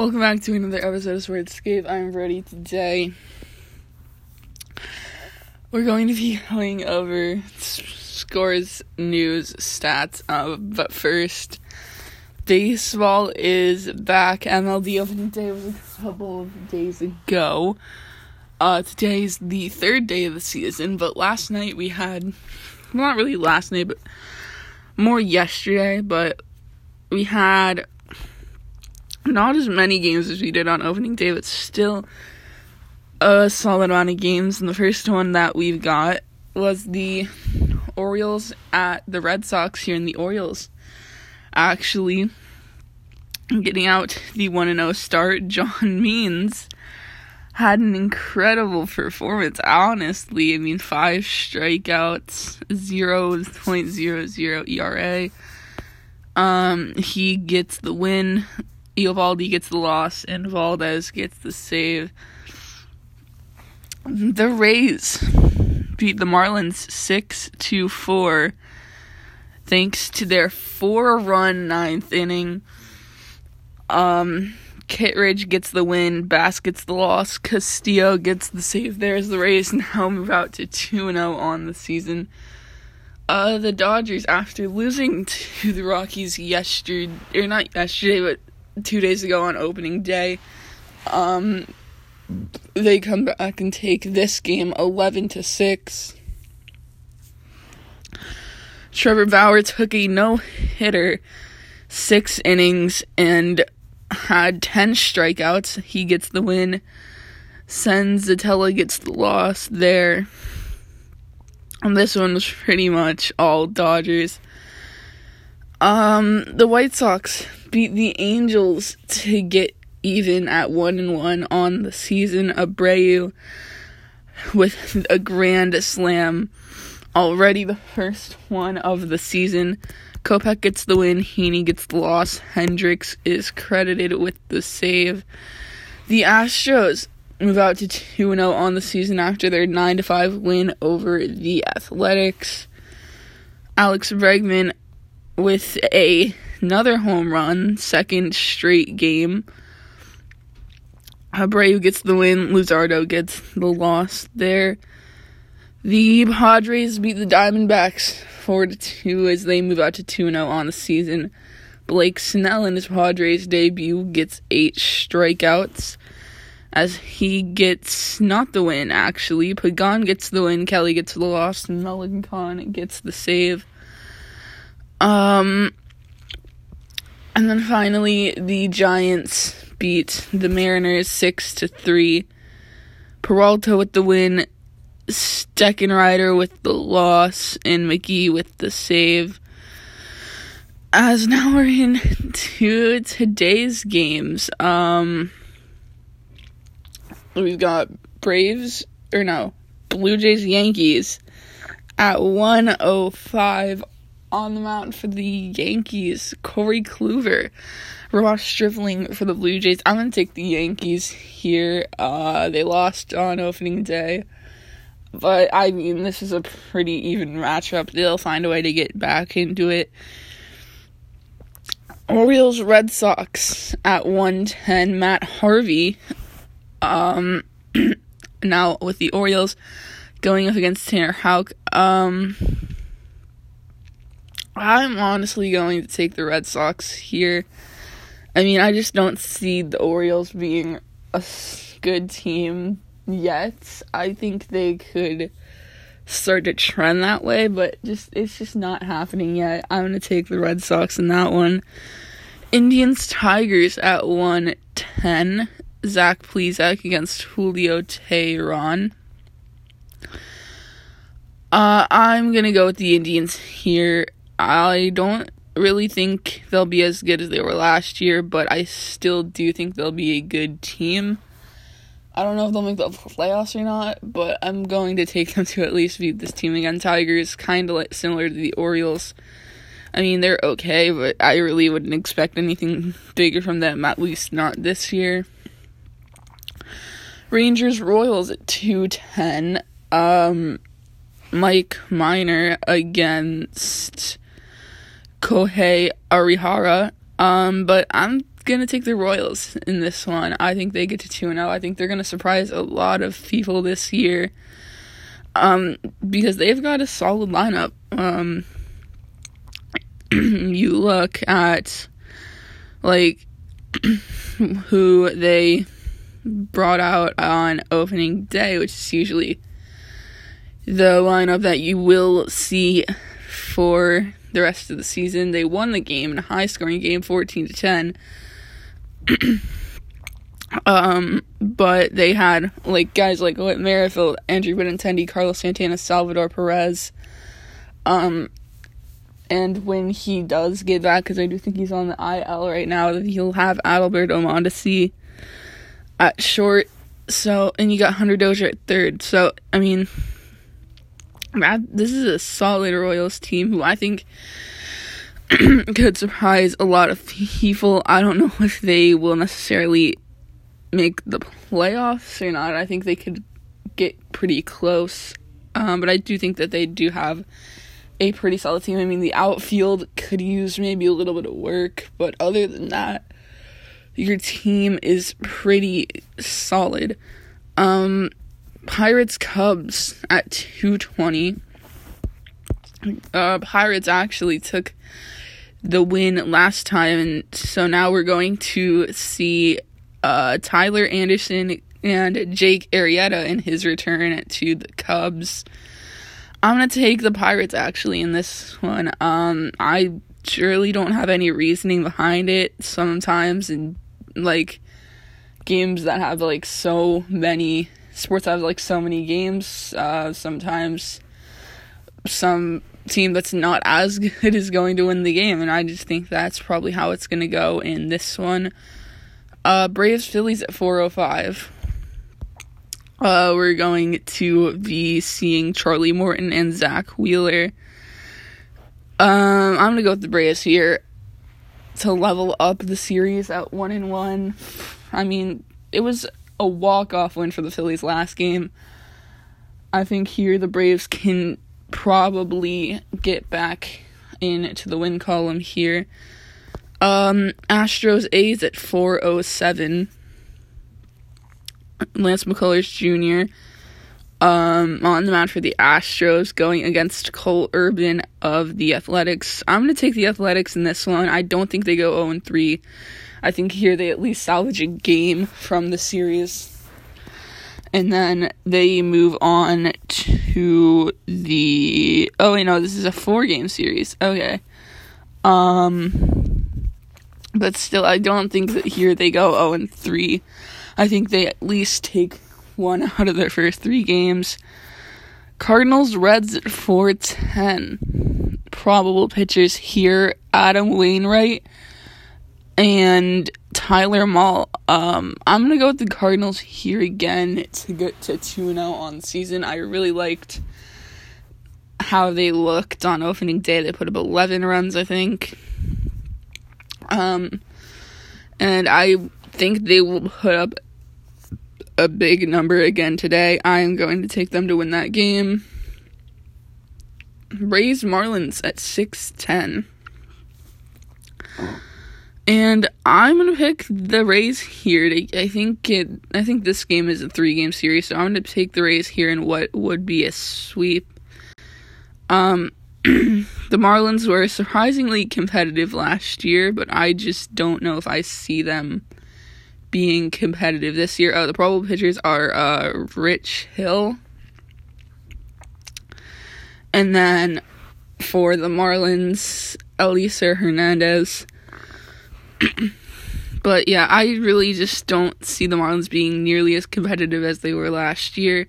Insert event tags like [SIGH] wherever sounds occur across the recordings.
Welcome back to another episode of SportScape. I'm ready today. We're going to be [LAUGHS] going over scores, news, stats, uh, but first, baseball is back. MLB opening day was a couple of days ago. Uh, today is the third day of the season, but last night we had, well, not really last night, but more yesterday, but we had not as many games as we did on opening day, but still a solid amount of games. And the first one that we've got was the Orioles at the Red Sox here in the Orioles. Actually, getting out the 1 0 start, [LAUGHS] John Means had an incredible performance, honestly. I mean, five strikeouts, 0.00 ERA. Um, he gets the win Eovaldi gets the loss and Valdez gets the save. The Rays beat the Marlins 6 to 4 thanks to their four run ninth inning. Um, gets the win, Bass gets the loss, Castillo gets the save. There's the Rays [LAUGHS] now move out to 2 0 on the season. Uh, the Dodgers, after losing [LAUGHS] to the Rockies yesterday, or not yesterday, but two days ago on opening day. Um, they come back and take this game 11 to 6. Trevor Bauer took a no hitter, six innings, and had 10 strikeouts. He gets the win. Senzatela gets the loss there. And this one was pretty much all Dodgers. Um, the White Sox beat the Angels to get even at one and one on the season. Abreu with a grand slam, already the first one of the season. Kopech gets the win, Heaney gets the loss, Hendriks is credited with the save. The Astros move out to 2 0 on the season after their 9 5 win over the Athletics. Alex Bregman with a another home run, second straight game. Abreu gets the win, Luzardo gets the loss there. The Padres beat the Diamondbacks 4 to 2 as they move out to 2 0 on the season. Blake Snell in his Padres debut gets 8 strikeouts as he gets not the win actually. Pagan gets the win, Kelly gets the loss, and Melancon gets the save. Um, and then finally, the Giants beat the Mariners six to three. Peralta with the win, Steckenrider with the loss, and McGee with the save. As now we're into today's games. Um, we've got Braves or no Blue Jays Yankees at 105 on the mound for the Yankees, Corey Kluber. Ross Stripling for the Blue Jays. I'm gonna take the Yankees here. Uh, they lost on opening day, but I mean this is a pretty even matchup. They'll find a way to get back into it. Orioles Red Sox at 110. Matt Harvey. Um, [CLEARS THROAT] now with the Orioles going up against Tanner Houck. Um I'm honestly going to take the Red Sox here. I mean, I just don't see the Orioles being a good team yet. I think they could start to trend that way, but just it's just not happening yet. I'm going to take the Red Sox in that one. Indians Tigers at 110. Zach Plesac against Julio Teheran. Uh, I'm gonna go with the Indians here. I don't really think they'll be as good as they were last year, but I still do think they'll be a good team. I don't know if they'll make the playoffs or not, but I'm going to take [LAUGHS] them to at least beat this team again. Tigers, kind of like similar to the Orioles. I mean, they're okay, but I really wouldn't expect anything bigger from them, at least not this year. Rangers Royals at 210. Um, Mike Minor against Kohei Arihara. Um, but I'm gonna take the Royals in this one. I think they get to two and zero. I think they're gonna surprise a lot of people this year. Um, because they've got a solid lineup. Um, [CLEARS THROAT] you look at like [CLEARS THROAT] who they brought out on opening day, which is usually the lineup that you will see for the rest of the season. They won the game in a high scoring game, 14 to 10. [CLEARS THROAT] um, but they had like guys like Whit Merrifield, Andrew Benintendi, Carlos Santana, Salvador Perez. Um, and when he does get back, because I do think he's on the IL right now, he'll have Adalberto Mondesi at short. So, and you got Hunter Dozier at third. So, I mean, this is a solid Royals team who I think [CLEARS THROAT] could surprise a lot of people. I don't know if they will necessarily make the playoffs or not. I think they could get pretty close. Um, but I do think that they do have a pretty solid team. I mean, the outfield could use maybe a little bit of work, but other than that, your team is pretty solid. Um, Pirates Cubs at 220. Uh, Pirates actually took the win last time, and so now we're going to see uh, Tyler Anderson and Jake Arrieta in his return to the Cubs. I'm gonna take the Pirates actually in this one. Um, I surely don't have any reasoning behind it. Sometimes in like games that have like so many sports have like so many games. Uh, sometimes some team that's not as [LAUGHS] good is going to win the game, and I just think that's probably how it's gonna go in this one. Uh, Braves Phillies at 405. Uh, we're going to be seeing Charlie Morton and Zack Wheeler. Um, I'm gonna go with the Braves here to level up the series at one and one. I mean, it was a walk off win for the Phillies last game. I think here the Braves can probably get back into the win column here. Um, Astros A's at 407. Lance McCullers Jr. Um, on the mound for the Astros, going against Cole Irvin of the Athletics. I'm going to take the Athletics in this one. I don't think they go 0 3. I think here they at least salvage a game from the series. And then they move on to the. Oh, wait, no, this is a four game series. Okay. Um. But still, I don't think that here they go 0 and 3. I think they at least take one out of their first three games. Cardinals Reds at 410. Probable pitchers here Adam Wainwright and Tyler Mahle. Um, I'm gonna go with the Cardinals here again to get to 2 and 0 on season. I really liked how they looked on opening day. They put up 11 runs, I think. Um, and I think they will put up a big number again today. I am going to take them to win that game. Rays Marlins at 610. And I'm gonna pick the Rays here. To, I think it. I think this game is a three-game series, so I'm gonna take the Rays here in what would be a sweep. Um, [CLEARS THROAT] the Marlins were surprisingly competitive last year, but I just don't know if I see them being competitive this year. Uh, the probable pitchers are uh, Rich Hill. And then for the Marlins, Elieser Hernandez. [CLEARS THROAT] but yeah, I really just don't see the Marlins being nearly as competitive as they were last year.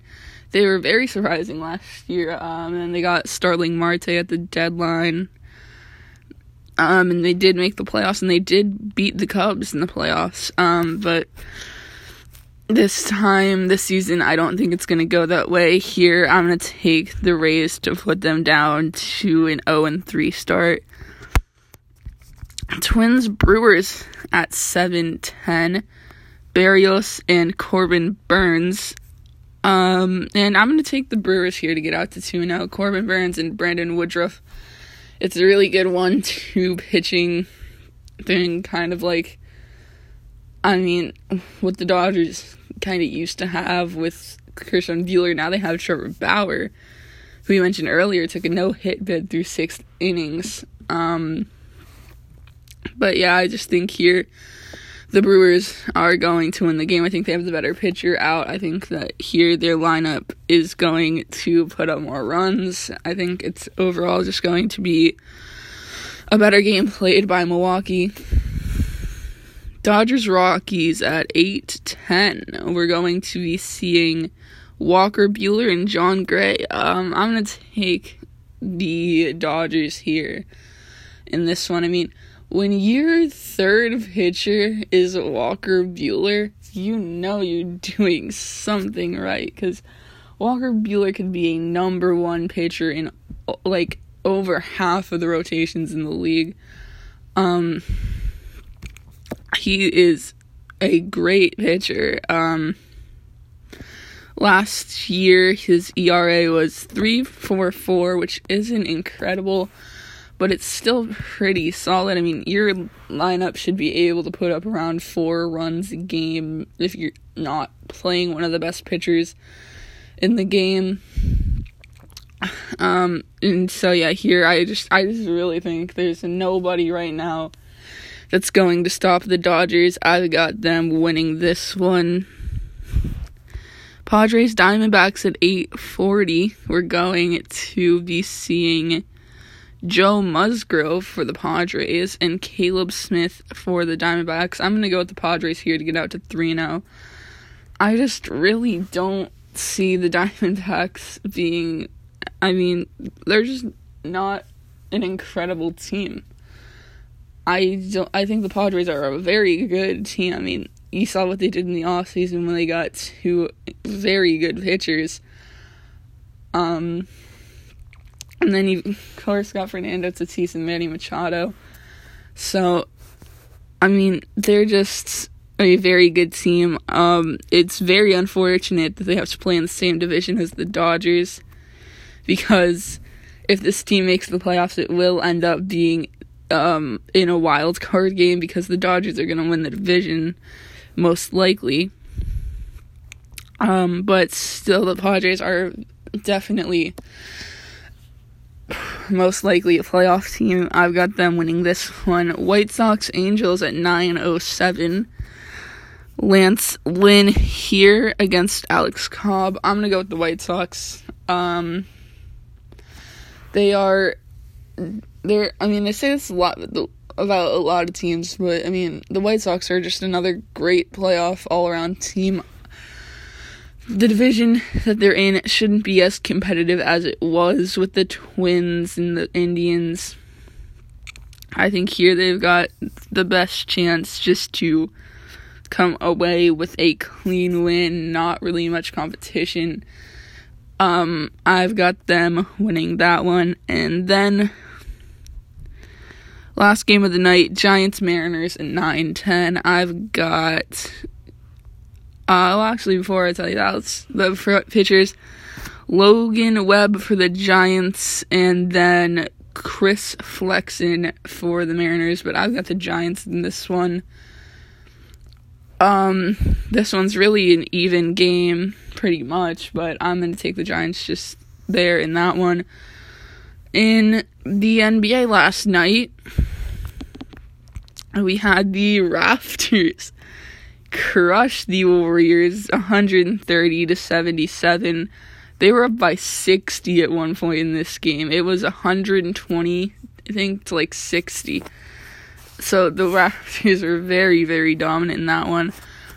They were very surprising last year, um, and they got Starling Marte at the deadline. Um, and they did make the playoffs, and they did beat the Cubs in the playoffs. Um, but this time, this season, I don't think it's going to go that way. Here, I'm going to take the Rays to put them down to an 0 and 3 start. Twins Brewers at 710. Berríos and Corbin Burnes. Um, and I'm to take the Brewers here to get out to 2 0. Corbin Burnes and Brandon Woodruff it's a really good one two pitching thing, kind of like I mean, what the Dodgers kind of used to have with Christian Buehler, now they have Trevor Bauer, who you mentioned earlier, took a no hit bid through six innings. Um, but yeah, I just think here the Brewers are going to win the game. I think they have the better pitcher out. I think that here their lineup is going to put up more runs. I think it's overall just going to be a better game played by Milwaukee. Dodgers Rockies at 8 10. We're going to be seeing Walker Buehler and Jon Gray. Um, I'm going to take the Dodgers here in this one. I mean, when your third pitcher is Walker Buehler, you know you're doing something right because Walker Buehler could be a number one pitcher in like over half of the rotations in the league. Um, he is a great pitcher. Um, last year his ERA was 3.44, which isn't incredible but it's still pretty solid. I mean, your lineup should be able to put up around four runs a game if you're not playing one of the best pitchers in the game. Um, and so yeah, here I just I just really think there's nobody right now that's going to stop the Dodgers. I've got them winning this one. Padres Diamondbacks at 840. We're going to be seeing Joe Musgrove for the Padres and Caleb Smith for the Diamondbacks. I'm going to go with the Padres here to get out to 3 0. I just really don't see the [LAUGHS] Diamondbacks being. I mean, they're just not an incredible team. I don't. I think the Padres are a very good team. I mean, you saw what they did in the offseason when they got two very good pitchers. Um, and then you, of course, got Fernando Tatis and Manny Machado. So, I mean, they're just a very good team. Um, it's very unfortunate that they have to play in the same division as the Dodgers because if this team makes the playoffs, it will end up being um, in a wild card game because the Dodgers are going to win the division most likely. Um, but still, the Padres are definitely [SIGHS] most likely a playoff team. I've got them winning this one. White Sox Angels at 907. Lance Lynn here against Alex Cobb. I'm gonna go with the White Sox. Um, they are, they're. I mean, they say this a lot about a lot of teams, but I mean, the White Sox are just another great playoff all around team the division that they're in shouldn't be as competitive as it was with the Twins and the Indians. I think here they've got the best chance just to come away with a clean win, not really much competition. Um, I've got them winning that one. And then last game of the night, Giants Mariners at 9 10. I've got uh, well, actually, before I tell you that, let's, the pitchers Logan Webb for the Giants, and then Chris Flexen for the Mariners. But I've got the Giants in this one. Um, this one's really an even game, pretty much, but I'm to take the Giants just there in that one. In the NBA last night, we had the [LAUGHS] Raptors crushed the Warriors 130 to 77. They were up by 60 at one point in this game. It was 120, I think, to like 60. So the Raptors were very, very dominant in that one.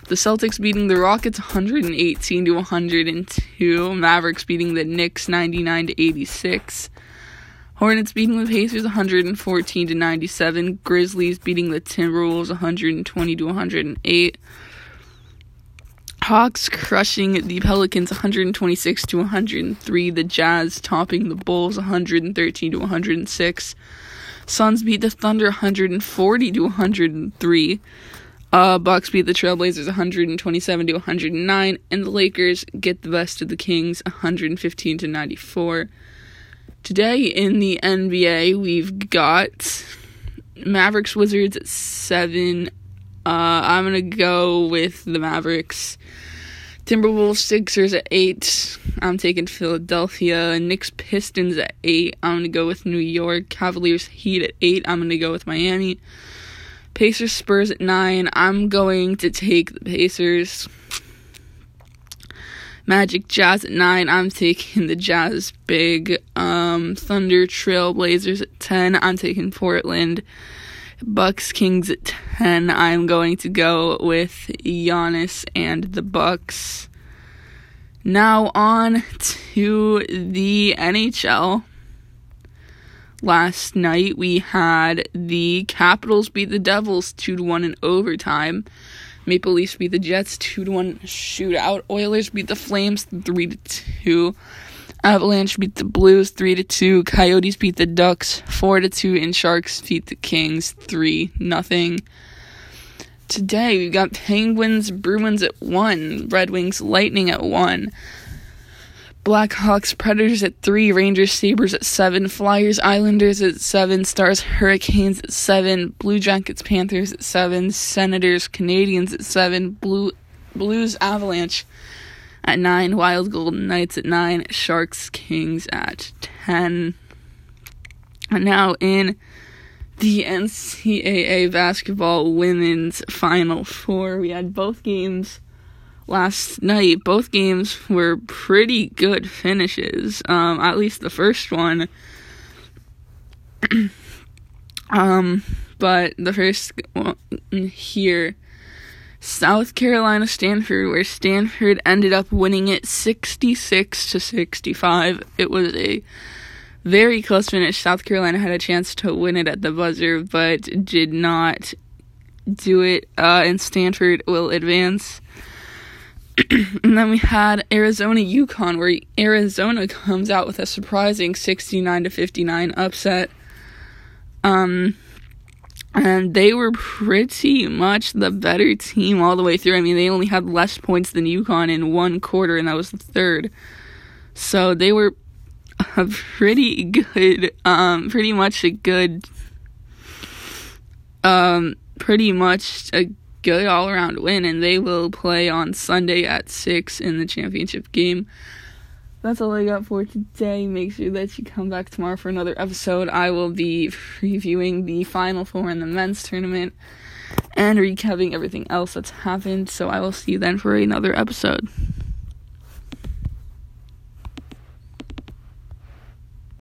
The Celtics beating the Rockets 118 to 102. Mavericks beating the Knicks 99 to 86. Hornets beating the Pacers 114 to 97. Grizzlies beating the Timberwolves 120 to 108. Hawks crushing the Pelicans 126 to 103. The Jazz topping the Bulls 113 to 106. Suns beat the Thunder 140 to 103. Uh, Bucks beat the Trailblazers 127 to 109, and the Lakers get the best of the Kings 115 to 94. Today in the NBA, we've got Mavericks Wizards at 7 Uh, I'm gonna go with the Mavericks. Timberwolves Sixers at eight. I'm taking Philadelphia. Knicks Pistons at eight. I'm gonna go with New York. Cavaliers Heat at eight. I'm gonna go with Miami. Pacers Spurs at nine. I'm going to take the Pacers. Magic Jazz at nine. I'm taking the Jazz big. Um, Thunder Trailblazers at ten. I'm taking Portland. Bucks Kings at ten. I'm going to go with Giannis and the Bucks. Now on to the NHL. Last night we had the Capitals beat the Devils two to one in overtime. Maple Leafs beat the Jets 2 to 1 shootout. Oilers beat the Flames 3 to 2. Avalanche beat the Blues 3 to 2. Coyotes beat the Ducks 4 to 2 and Sharks beat the Kings 3 nothing. Today we've got Penguins Bruins at 1, Red Wings Lightning at 1. Blackhawks, Predators at 3, Rangers, Sabres at 7, Flyers, Islanders at 7, Stars, Hurricanes at 7, Blue Jackets, Panthers at 7, Senators, Canadiens at 7, Blue Blues, Avalanche at 9, Wild Golden Knights at 9, Sharks, Kings at 10. And now in the NCAA basketball women's final four, we had both games last night. Both games were pretty good finishes. Um, at least the first one. [CLEARS THROAT] um, but the first one here, South Carolina Stanford, where Stanford ended up winning it 66 to 65. It was a very close finish. South Carolina had a chance to win it at the buzzer, but did not do it. Uh, and Stanford will advance [CLEARS THROAT] and then we had Arizona UConn, where Arizona comes out with a surprising 69 to 59 upset. Um, and they were pretty much the better team all the way through. I mean, they only had less points than UConn in one quarter, and that was the third. So they were a pretty good, um, pretty much a good, um, pretty much a good all around win, and they will play on Sunday at 6 in the championship game. That's all I got for today. Make sure that you come back tomorrow for another episode. I will be previewing the Final Four in the men's tournament and recapping everything else that's happened. So I will see you then for another episode.